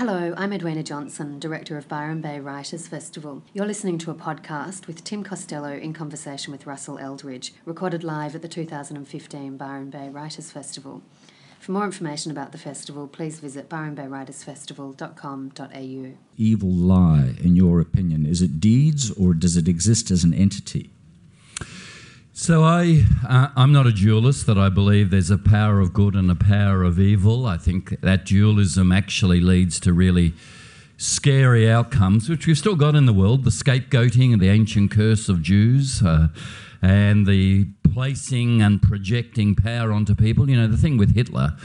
Hello, I'm Edwina Johnson, Director of Byron Bay Writers Festival. You're listening to a podcast with Tim Costello in conversation with Russell Eldridge, recorded live at the 2015 Byron Bay Writers Festival. For more information about the festival, please visit byronbaywritersfestival.com.au. Evil lie, in your opinion, is it deeds or does it exist as an entity? So I, uh, I'm not a dualist. That I believe there's a power of good and a power of evil. I think that dualism actually leads to really scary outcomes, which we've still got in the world: the scapegoating and the ancient curse of Jews, uh, and the placing and projecting power onto people. You know, the thing with Hitler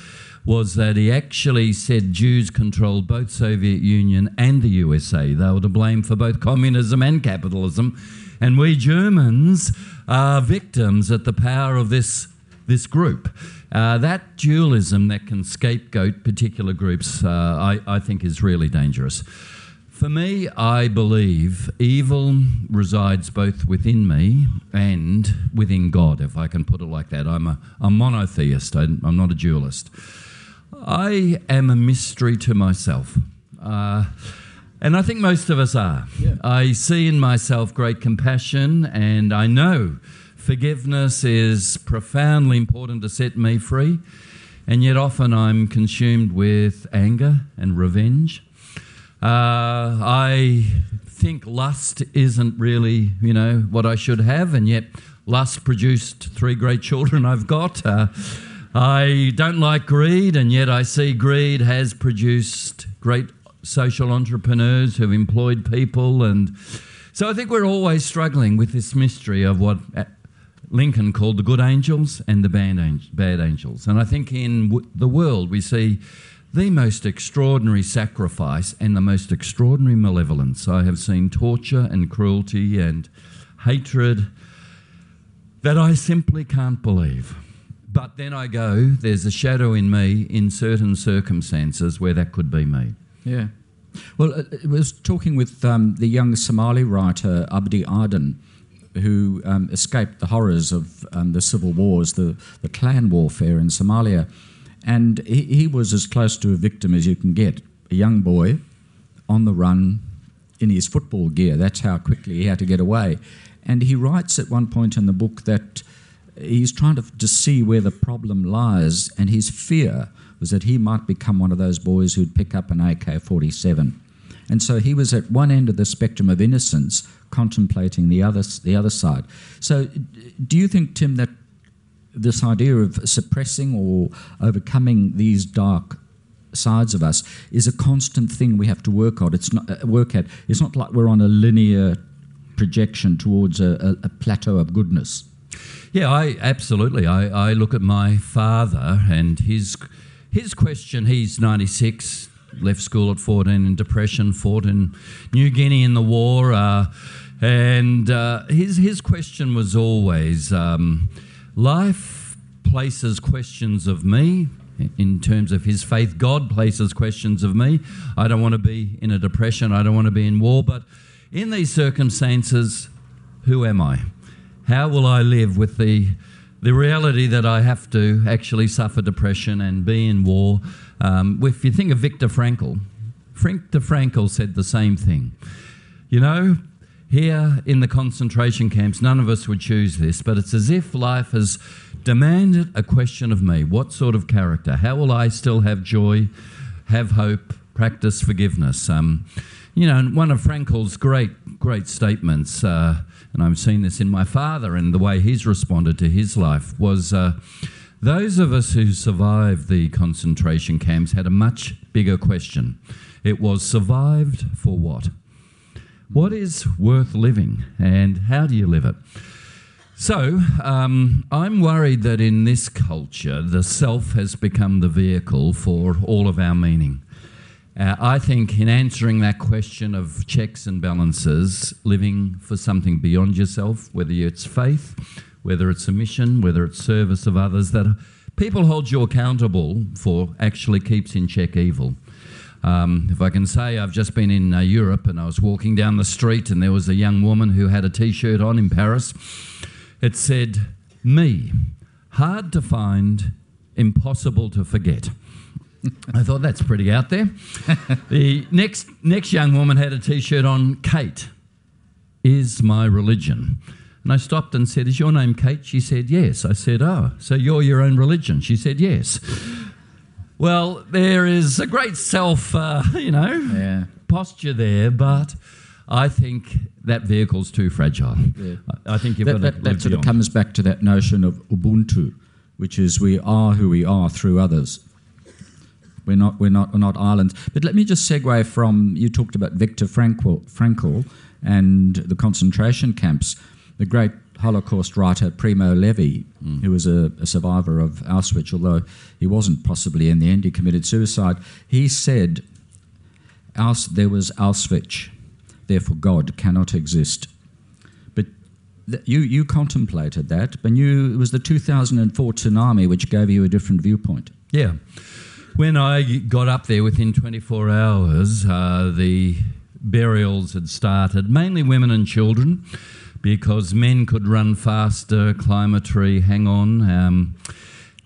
was that he actually said Jews controlled both Soviet Union and the USA. They were to blame for both communism and capitalism and we Germans are victims at the power of this, this group. Uh, that dualism that can scapegoat particular groups, uh, I, I think, is really dangerous. For me, I believe evil resides both within me and within God, if I can put it like that. I'm a, a monotheist, I, am not a dualist. I am a mystery to myself. Uh, and I think most of us are. Yeah. I see in myself great compassion, and I know forgiveness is profoundly important to set me free. And yet, often I'm consumed with anger and revenge. Uh, I think lust isn't really, you know, what I should have, and yet lust produced three great children I've got. Uh, I don't like greed, and yet I see greed has produced great social entrepreneurs who've employed people. And so I think we're always struggling with this mystery of what uh, Lincoln called the good angels and the bad angels. And I think in the world we see the most extraordinary sacrifice and the most extraordinary malevolence. I have seen torture and cruelty and hatred that I simply can't believe. But then I go, there's a shadow in me in certain circumstances where that could be me. Yeah. Well, uh, I was talking with um, the young Somali writer Abdi Aden, who um, escaped the horrors of um, the civil wars, the, the clan warfare in Somalia. And he, he was as close to a victim as you can get a young boy on the run in his football gear. That's how quickly he had to get away. And he writes at one point in the book that he's trying to, to see where the problem lies, and his fear was that he might become one of those boys who'd pick up an AK 47. And so he was at one end of the spectrum of innocence, contemplating the other, the other side. So, do you think, Tim, that this idea of suppressing or overcoming these dark sides of us is a constant thing we have to work on? It's not uh, work at. It's not like we're on a linear projection towards a, a, a plateau of goodness. Yeah, I absolutely. I, I look at my father and his his question, he's 96, left school at 14 in depression, fought in New Guinea in the war. Uh, and uh, his, his question was always um, life places questions of me. In terms of his faith, God places questions of me. I don't want to be in a depression. I don't want to be in war. But in these circumstances, who am I? How will I live with the the reality that I have to actually suffer depression and be in war. Um, if you think of Viktor Frankl, Viktor Frankl said the same thing. You know, here in the concentration camps, none of us would choose this, but it's as if life has demanded a question of me. What sort of character? How will I still have joy, have hope, practice forgiveness? Um, you know, one of Frankl's great, great statements. Uh, and I've seen this in my father and the way he's responded to his life, was uh, those of us who survived the concentration camps had a much bigger question. It was survived for what? What is worth living and how do you live it? So, um, I'm worried that in this culture, the self has become the vehicle for all of our meaning. Uh, I think in answering that question of checks and balances, living for something beyond yourself, whether it's faith, whether it's a mission, whether it's service of others, that people hold you accountable for actually keeps in check evil. Um, if I can say, I've just been in uh, Europe and I was walking down the street and there was a young woman who had a t shirt on in Paris. It said, Me, hard to find, impossible to forget. I thought that's pretty out there. the next next young woman had a T-shirt on. Kate is my religion. And I stopped and said, Is your name Kate? She said, Yes. I said, Oh, so you're your own religion? She said, Yes. Well, there is a great self, uh, you know, Yeah. posture there, but I think that vehicle's too fragile. Yeah. I I think you've That, got that, to that sort of comes back to that notion of Ubuntu, which is we are who we are through others. We're not, we're not, we're not islands. But let me just segue from you talked about Viktor Frankl, Frankl and the concentration camps. The great Holocaust writer Primo Levi, mm. who was a, a survivor of Auschwitz, although he wasn't possibly in the end, he committed suicide. He said, Aus, There was Auschwitz, therefore God cannot exist. But th- you, you contemplated that, but you, it was the 2004 tsunami which gave you a different viewpoint. Yeah. When I got up there within 24 hours, uh, the burials had started, mainly women and children, because men could run faster, climb a tree, hang on. Um,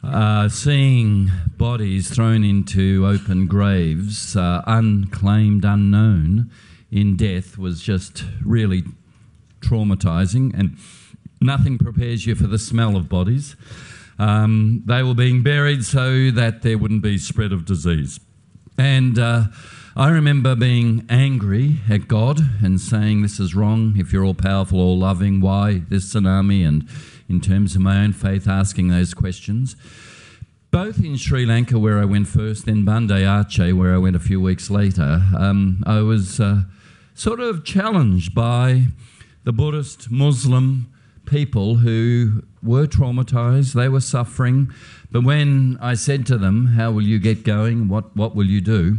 uh, seeing bodies thrown into open graves, uh, unclaimed, unknown, in death was just really traumatizing, and nothing prepares you for the smell of bodies. Um, they were being buried so that there wouldn't be spread of disease. And uh, I remember being angry at God and saying, This is wrong. If you're all powerful, all loving, why this tsunami? And in terms of my own faith, asking those questions. Both in Sri Lanka, where I went first, then Banda Aceh, where I went a few weeks later, um, I was uh, sort of challenged by the Buddhist Muslim people who were traumatized, they were suffering. But when I said to them, How will you get going? What, what will you do?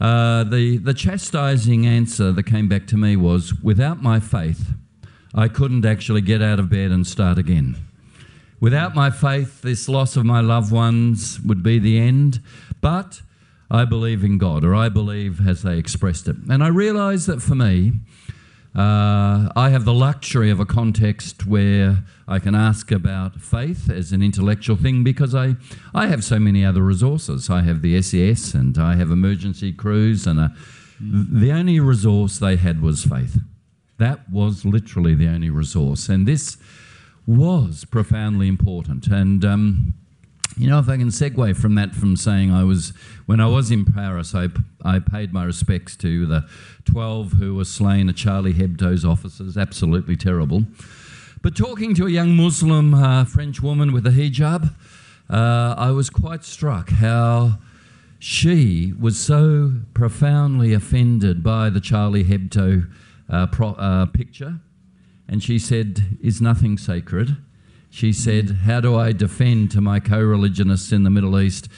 Uh, the, the chastising answer that came back to me was without my faith, I couldn't actually get out of bed and start again. Without my faith, this loss of my loved ones would be the end. But I believe in God, or I believe as they expressed it. And I realized that for me, uh, I have the luxury of a context where I can ask about faith as an intellectual thing because I, I have so many other resources. I have the SES and I have emergency crews, and a, the only resource they had was faith. That was literally the only resource. And this was profoundly important. And, um, you know, if I can segue from that, from saying I was, when I was in Paris, I, I paid my respects to the 12 who were slain at Charlie Hebdo's offices. Absolutely terrible. But talking to a young Muslim uh, French woman with a hijab, uh, I was quite struck how she was so profoundly offended by the Charlie Hebdo uh, pro, uh, picture. And she said, Is nothing sacred? She said, How do I defend to my co religionists in the Middle East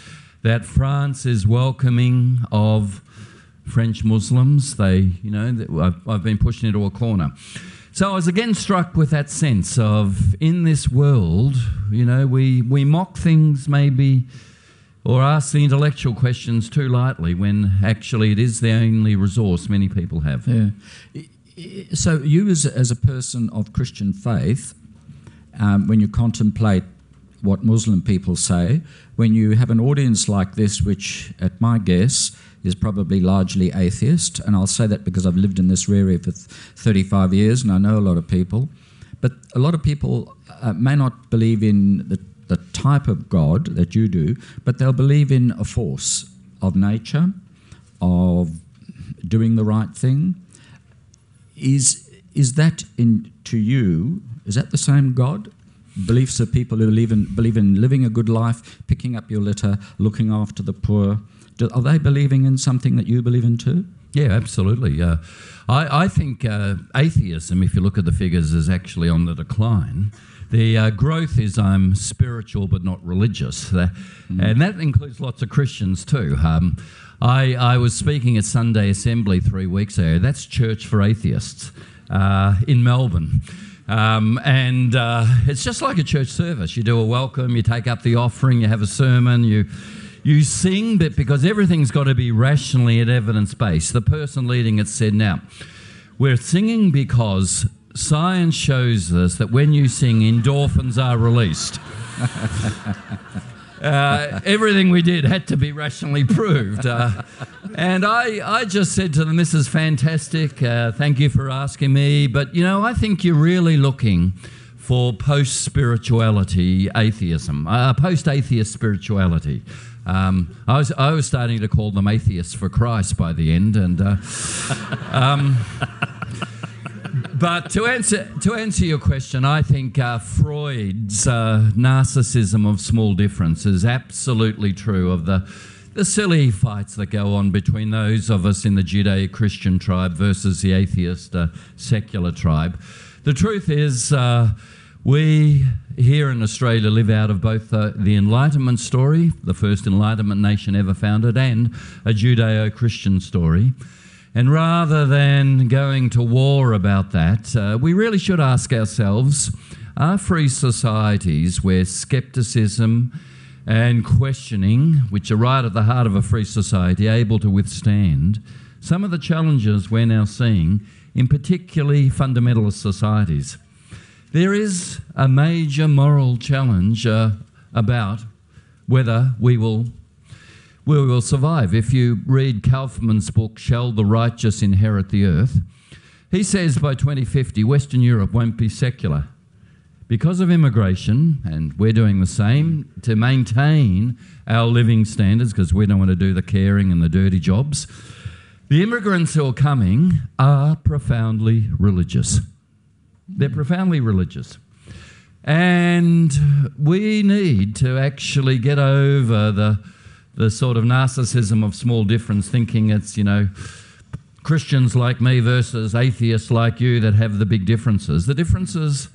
that France is welcoming of French Muslims? They, you know, I've, I've been pushed into a corner. So I was again struck with that sense of in this world, you know, we, we mock things maybe or ask the intellectual questions too lightly when actually it is the only resource many people have. Yeah. So you, as as a person of Christian faith, um, when you contemplate what Muslim people say, when you have an audience like this, which, at my guess, is probably largely atheist, and I'll say that because I've lived in this area for 35 years and I know a lot of people, but a lot of people uh, may not believe in the, the type of God that you do, but they'll believe in a force of nature, of doing the right thing. Is, is that in, to you, is that the same God? Beliefs of people who believe in, believe in living a good life, picking up your litter, looking after the poor. Do, are they believing in something that you believe in too? Yeah, absolutely. Uh, I, I think uh, atheism, if you look at the figures, is actually on the decline. The uh, growth is I'm spiritual but not religious, Uh, and that includes lots of Christians too. Um, I, I was speaking at Sunday Assembly three weeks ago. That's Church for Atheists uh, in Melbourne. Um, and uh, it's just like a church service. You do a welcome, you take up the offering, you have a sermon, you you sing, but because everything's got to be rationally and evidence based. The person leading it said, "Now, we're singing because science shows us that when you sing, endorphins are released." Uh, everything we did had to be rationally proved. Uh, and I, I just said to them, This is fantastic. Uh, thank you for asking me. But, you know, I think you're really looking for post spirituality atheism, uh, post atheist spirituality. Um, I, was, I was starting to call them atheists for Christ by the end. And. Uh, um, but to answer to answer your question, I think uh, Freud's uh, narcissism of small difference is absolutely true of the the silly fights that go on between those of us in the Judeo-Christian tribe versus the atheist uh, secular tribe. The truth is, uh, we here in Australia live out of both the Enlightenment story, the first Enlightenment nation ever founded, and a Judeo-Christian story. And rather than going to war about that, uh, we really should ask ourselves are free societies where skepticism and questioning, which are right at the heart of a free society, able to withstand some of the challenges we're now seeing in particularly fundamentalist societies? There is a major moral challenge uh, about whether we will we will survive. If you read Kaufmann's book, Shall the Righteous Inherit the Earth, he says by 2050, Western Europe won't be secular. Because of immigration, and we're doing the same to maintain our living standards, because we don't want to do the caring and the dirty jobs, the immigrants who are coming are profoundly religious. They're profoundly religious. And we need to actually get over the the sort of narcissism of small difference, thinking it's, you know, Christians like me versus atheists like you that have the big differences. The differences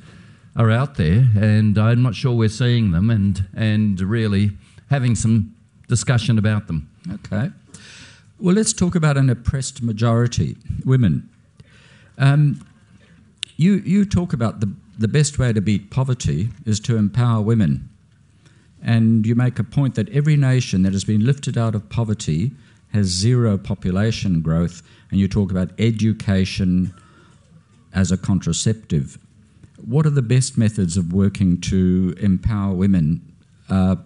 are out there, and I'm not sure we're seeing them and, and really having some discussion about them. Okay. Well, let's talk about an oppressed majority, women. Um, you, you talk about the, the best way to beat poverty is to empower women. And you make a point that every nation that has been lifted out of poverty has zero population growth, and you talk about education as a contraceptive. What are the best methods of working to empower women? Uh,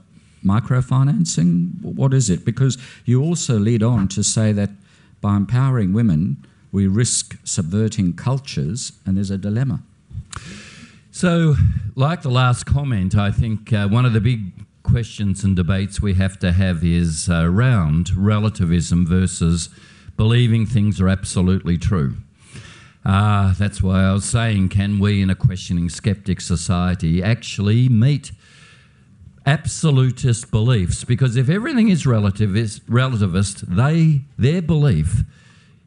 microfinancing? What is it? Because you also lead on to say that by empowering women, we risk subverting cultures, and there's a dilemma. So, like the last comment, I think uh, one of the big questions and debates we have to have is uh, around relativism versus believing things are absolutely true. Uh, that's why I was saying, can we in a questioning skeptic society actually meet absolutist beliefs? Because if everything is relativist, relativist they, their belief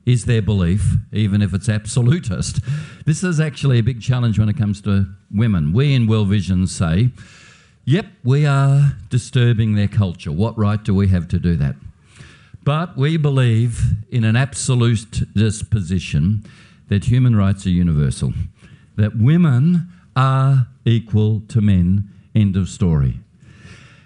is their belief, even if it's absolutist. This is actually a big challenge when it comes to women. We in World Vision say, Yep, we are disturbing their culture. What right do we have to do that? But we believe in an absolute disposition that human rights are universal, that women are equal to men, end of story.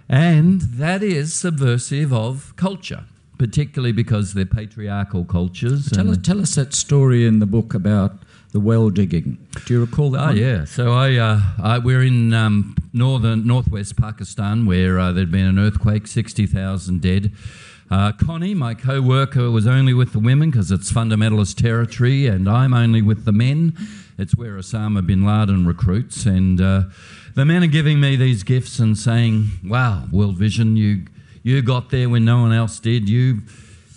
And that is subversive of culture, particularly because they're patriarchal cultures. Tell us, tell us that story in the book about the well digging. Do you recall that? Oh one? yeah. So I, uh, I we're in um, northern northwest Pakistan where uh, there'd been an earthquake, sixty thousand dead. Uh, Connie, my co-worker, was only with the women because it's fundamentalist territory, and I'm only with the men. It's where Osama bin Laden recruits, and uh, the men are giving me these gifts and saying, "Wow, World Vision, you you got there when no one else did. You."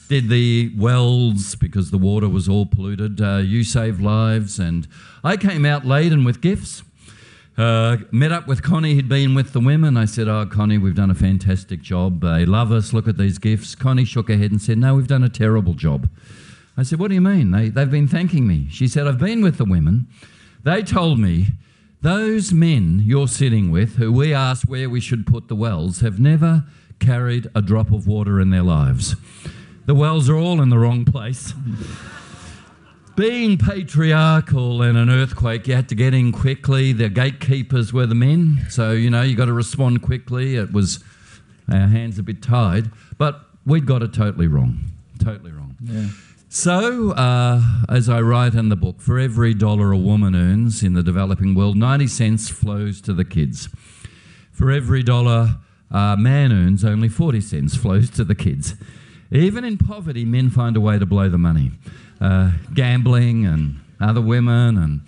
did the wells because the water was all polluted. Uh, you saved lives, and I came out laden with gifts. Uh, met up with Connie, he'd been with the women. I said, Oh, Connie, we've done a fantastic job. They love us. Look at these gifts. Connie shook her head and said, No, we've done a terrible job. I said, What do you mean? They, they've been thanking me. She said, I've been with the women. They told me those men you're sitting with, who we asked where we should put the wells, have never carried a drop of water in their lives. The wells are all in the wrong place. Being patriarchal in an earthquake, you had to get in quickly. The gatekeepers were the men, so you know you got to respond quickly. It was our hands a bit tied, but we'd got it totally wrong, totally wrong. Yeah. So, uh, as I write in the book, for every dollar a woman earns in the developing world, 90 cents flows to the kids. For every dollar uh, man earns only 40 cents, flows to the kids. Even in poverty, men find a way to blow the money. Uh, gambling and other women and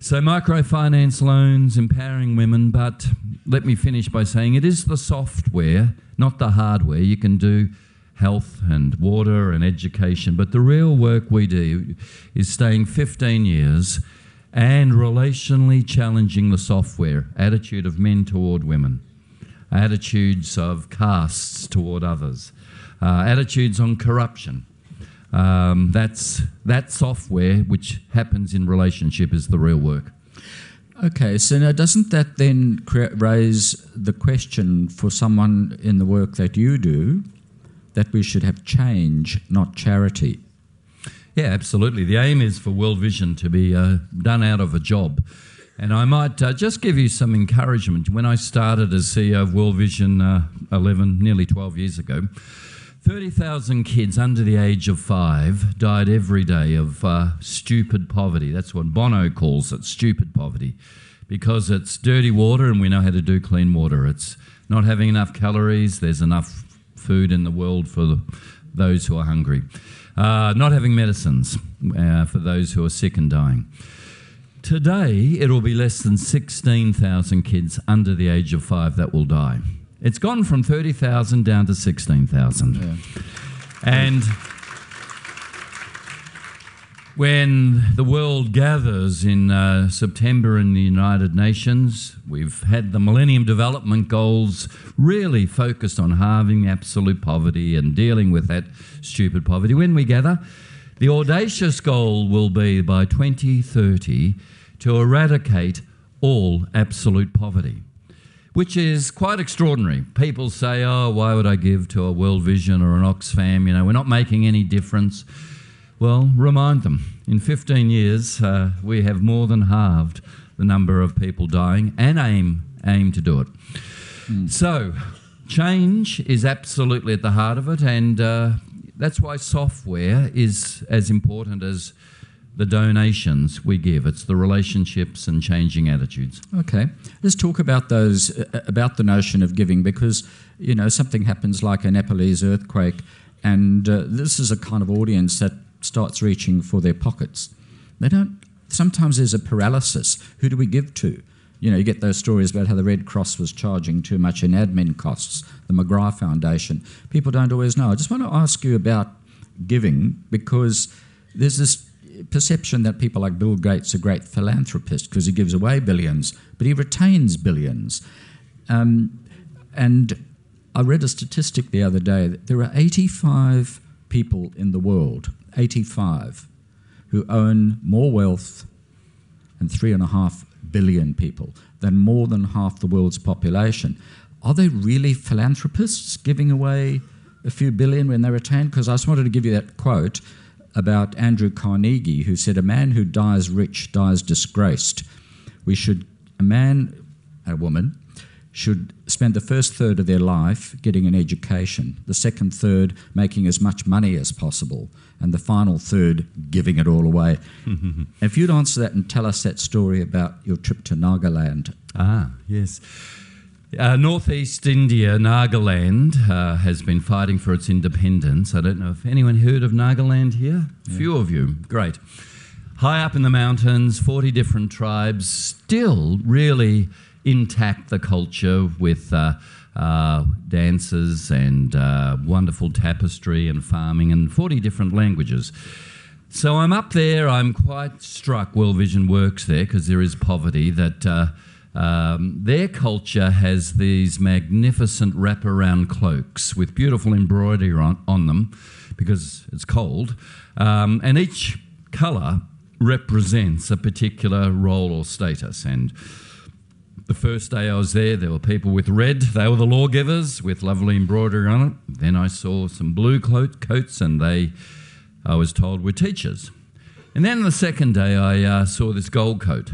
so microfinance loans empowering women but let me finish by saying it is the software not the hardware you can do health and water and education but the real work we do is staying 15 years and relationally challenging the software attitude of men toward women attitudes of castes toward others uh, attitudes on corruption um, that's that software which happens in relationship is the real work. Okay, so now doesn't that then cre- raise the question for someone in the work that you do that we should have change, not charity? Yeah, absolutely. The aim is for World Vision to be uh, done out of a job. And I might uh, just give you some encouragement. When I started as CEO of World Vision uh, 11, nearly 12 years ago, 30,000 kids under the age of five died every day of uh, stupid poverty. That's what Bono calls it stupid poverty because it's dirty water and we know how to do clean water. It's not having enough calories, there's enough food in the world for the, those who are hungry. Uh, not having medicines uh, for those who are sick and dying. Today, it'll be less than 16,000 kids under the age of five that will die. It's gone from 30,000 down to 16,000. Yeah. And when the world gathers in uh, September in the United Nations, we've had the Millennium Development Goals really focused on halving absolute poverty and dealing with that stupid poverty. When we gather, the audacious goal will be by 2030 to eradicate all absolute poverty which is quite extraordinary. People say, oh, why would I give to a World Vision or an Oxfam? You know, we're not making any difference. Well, remind them. In 15 years, uh, we have more than halved the number of people dying and aim, aim to do it. Mm. So, change is absolutely at the heart of it, and uh, that's why software is as important as the donations we give. It's the relationships and changing attitudes. Okay, let's talk about those uh, about the notion of giving because you know something happens like a Nepalese earthquake, and uh, this is a kind of audience that starts reaching for their pockets. They don't. Sometimes there's a paralysis. Who do we give to? You know, you get those stories about how the Red Cross was charging too much in admin costs, the McGrath Foundation. People don't always know. I just want to ask you about giving because there's this perception that people like Bill Gates are great philanthropists because he gives away billions, but he retains billions. Um, and I read a statistic the other day that there are 85 people in the world, 85, who own more wealth than three and a half billion people, than more than half the world's population. Are they really philanthropists giving away a few billion when they retain? Because I just wanted to give you that quote about Andrew Carnegie, who said, A man who dies rich dies disgraced. We should, a man, a woman, should spend the first third of their life getting an education, the second third making as much money as possible, and the final third giving it all away. if you'd answer that and tell us that story about your trip to Nagaland. Ah, yes. Uh, Northeast India, Nagaland, uh, has been fighting for its independence. I don't know if anyone heard of Nagaland here. A yeah. few of you. Great. High up in the mountains, 40 different tribes, still really intact the culture with uh, uh dances and uh, wonderful tapestry and farming and 40 different languages. So I'm up there, I'm quite struck. World Vision works there because there is poverty that uh, um, their culture has these magnificent wraparound cloaks with beautiful embroidery on, on them because it's cold, um, and each colour represents a particular role or status. And the first day I was there, there were people with red, they were the lawgivers with lovely embroidery on it. Then I saw some blue coats, and they, I was told, were teachers. And then the second day, I uh, saw this gold coat.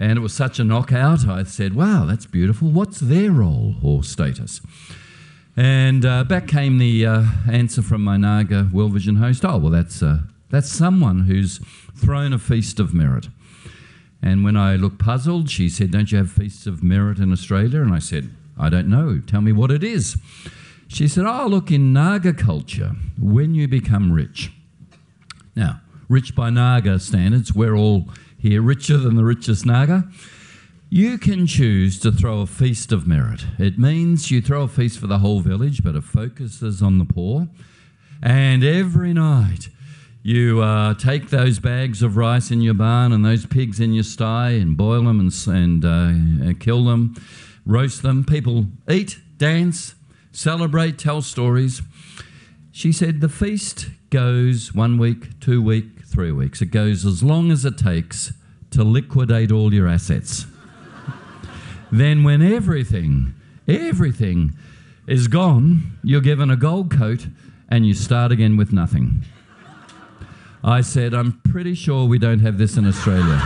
And it was such a knockout, I said, wow, that's beautiful. What's their role or status? And uh, back came the uh, answer from my Naga World Vision host oh, well, that's, uh, that's someone who's thrown a feast of merit. And when I looked puzzled, she said, Don't you have feasts of merit in Australia? And I said, I don't know. Tell me what it is. She said, Oh, look, in Naga culture, when you become rich, now, rich by Naga standards, we're all here richer than the richest Naga. You can choose to throw a feast of merit. It means you throw a feast for the whole village, but it focuses on the poor. And every night, you uh, take those bags of rice in your barn and those pigs in your sty and boil them and, and uh, kill them, roast them. People eat, dance, celebrate, tell stories. She said the feast goes one week, two week, three weeks. It goes as long as it takes to liquidate all your assets. then, when everything, everything is gone, you're given a gold coat and you start again with nothing. I said, I'm pretty sure we don't have this in Australia.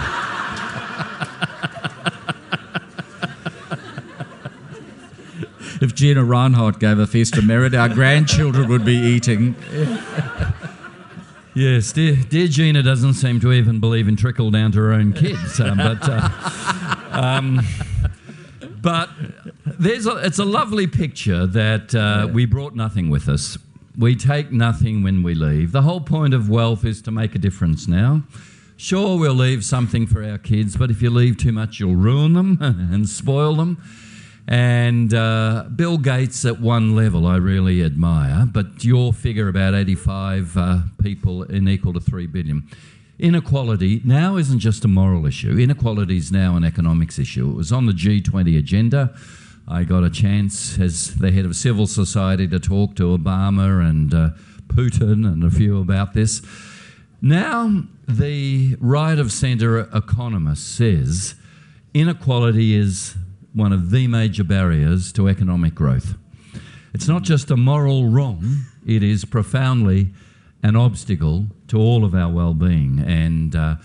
if Gina Rinehart gave a feast of merit, our grandchildren would be eating. Yes, dear, dear Gina doesn't seem to even believe in trickle down to her own kids. Um, but, uh, um, but there's a, it's a lovely picture that uh, we brought nothing with us. We take nothing when we leave. The whole point of wealth is to make a difference now. Sure, we'll leave something for our kids, but if you leave too much, you'll ruin them and spoil them. And uh, Bill Gates at one level I really admire, but your figure about 85 uh, people in equal to 3 billion. Inequality now isn't just a moral issue, inequality is now an economics issue. It was on the G20 agenda. I got a chance as the head of civil society to talk to Obama and uh, Putin and a few about this. Now, the right of centre economist says inequality is one of the major barriers to economic growth. It's not just a moral wrong, it is profoundly an obstacle to all of our well being. And uh,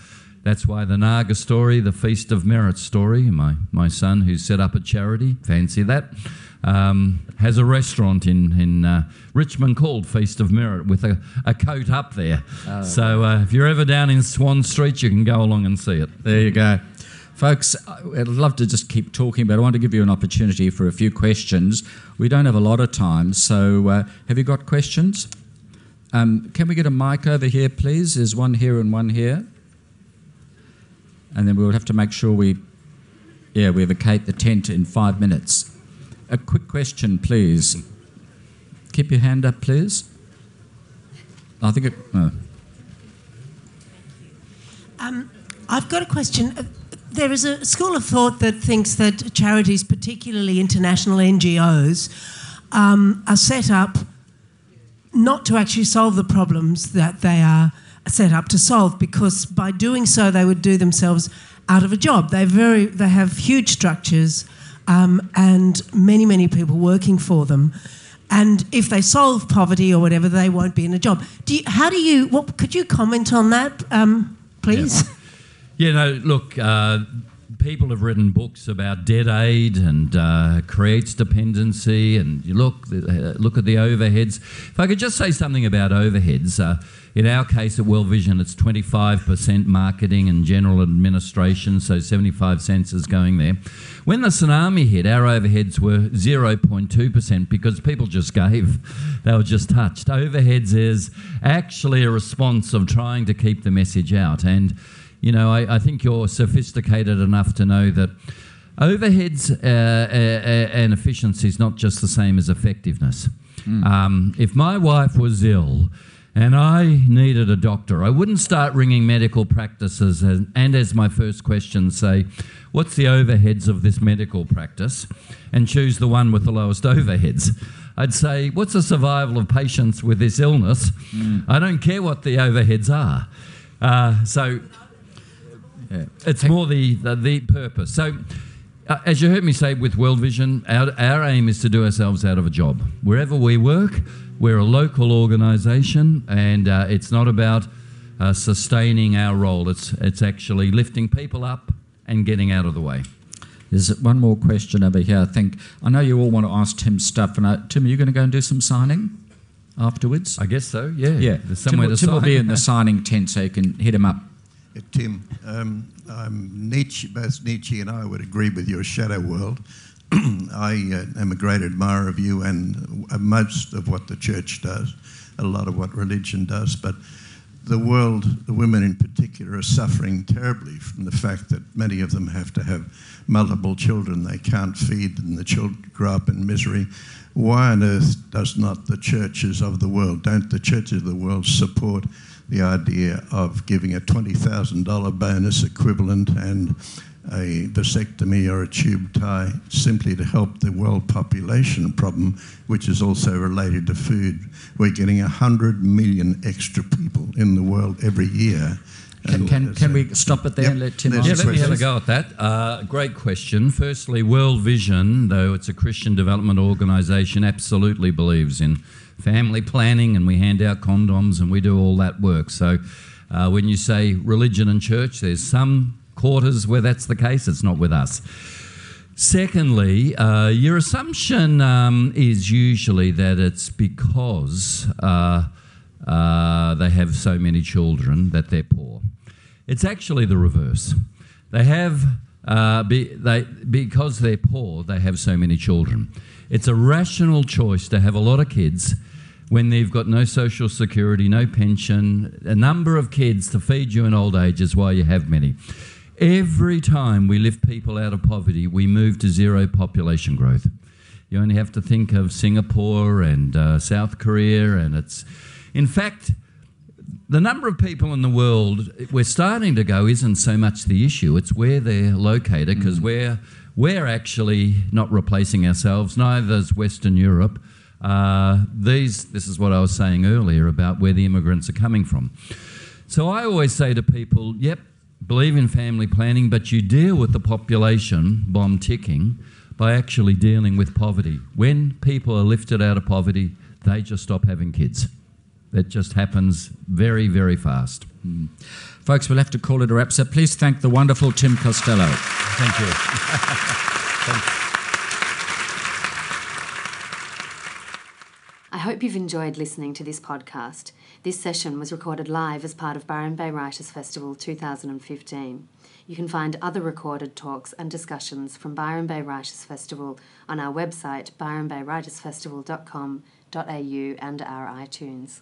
that's why the Naga story, the Feast of Merit story, my, my son who set up a charity, fancy that, um, has a restaurant in, in uh, Richmond called Feast of Merit with a, a coat up there. Oh. So uh, if you're ever down in Swan Street, you can go along and see it. There you go. Folks, I'd love to just keep talking, but I want to give you an opportunity for a few questions. We don't have a lot of time, so uh, have you got questions? Um, can we get a mic over here, please? There's one here and one here. And then we'll have to make sure we, yeah, we vacate the tent in five minutes. A quick question, please. Keep your hand up, please. I think it. Oh. Um, I've got a question there is a school of thought that thinks that charities, particularly international NGOs, um, are set up not to actually solve the problems that they are set up to solve, because by doing so, they would do themselves out of a job. They very they have huge structures um, and many many people working for them. And if they solve poverty or whatever, they won't be in a job. Do you, how do you? What could you comment on that, um, please? Yeah. Yeah, no, look, uh, people have written books about debt aid and uh, creates dependency, and you look uh, look at the overheads. If I could just say something about overheads, uh, in our case at World Vision, it's 25% marketing and general administration, so 75 cents is going there. When the tsunami hit, our overheads were 0.2% because people just gave. They were just touched. Overheads is actually a response of trying to keep the message out. And you know, I, I think you're sophisticated enough to know that overheads uh, uh, uh, and efficiency is not just the same as effectiveness. Mm. Um, if my wife was ill and I needed a doctor, I wouldn't start ringing medical practices and, and as my first question say, what's the overheads of this medical practice? And choose the one with the lowest overheads. I'd say, what's the survival of patients with this illness? Mm. I don't care what the overheads are. Uh, so yeah. It's more the, the, the purpose. So, uh, as you heard me say with World Vision, our, our aim is to do ourselves out of a job. Wherever we work, we're a local organisation, and uh, it's not about uh, sustaining our role. It's it's actually lifting people up and getting out of the way. There's one more question over here. I think I know you all want to ask Tim stuff, and I, Tim, are you going to go and do some signing afterwards? I guess so. Yeah, yeah. There's somewhere Tim, to Tim sign. will be in the signing tent, so you can hit him up uh, Tim, um, Nietzsche, both Nietzsche and I would agree with your shadow world. I uh, am a great admirer of you and uh, most of what the church does, a lot of what religion does, but the world, the women in particular, are suffering terribly from the fact that many of them have to have multiple children they can't feed, and the children grow up in misery. Why on earth does not the churches of the world, don't the churches of the world support the idea of giving a $20,000 bonus equivalent and a vasectomy or a tube tie simply to help the world population problem, which is also related to food. We're getting 100 million extra people in the world every year. Can, can, can we stop it there Yep. and let Tim Yeah, let me have a go at that. Uh, great question. Firstly, World Vision, though it's a Christian development organisation, absolutely believes in family planning, and we hand out condoms and we do all that work. So, uh, when you say religion and church, there's some quarters where that's the case. It's not with us. Secondly, uh, your assumption um, is usually that it's because uh, uh, they have so many children that they're poor. It's actually the reverse. They have, uh, be, they, because they're poor, they have so many children. It's a rational choice to have a lot of kids when they've got no social security, no pension, a number of kids to feed you in old age is why you have many. Every time we lift people out of poverty, we move to zero population growth. You only have to think of Singapore and uh, South Korea, and it's, in fact, the number of people in the world we're starting to go isn't so much the issue; it's where they're located because we're we're actually not replacing ourselves. Neither is Western Europe. Uh, these, this is what I was saying earlier about where the immigrants are coming from. So I always say to people, yep, believe in family planning, but you deal with the population bomb ticking by actually dealing with poverty. When people are lifted out of poverty, they just stop having kids. That just happens very, very fast. Folks, we'll have to call it a wrap. So please thank the wonderful Tim Costello. Thank you. I hope you've enjoyed listening to this podcast. This session was recorded live as part of Byron Bay Writers Festival 2015. You can find other recorded talks and discussions from Byron Bay Writers Festival on our website byronbaywritersfestival.com.au and our iTunes.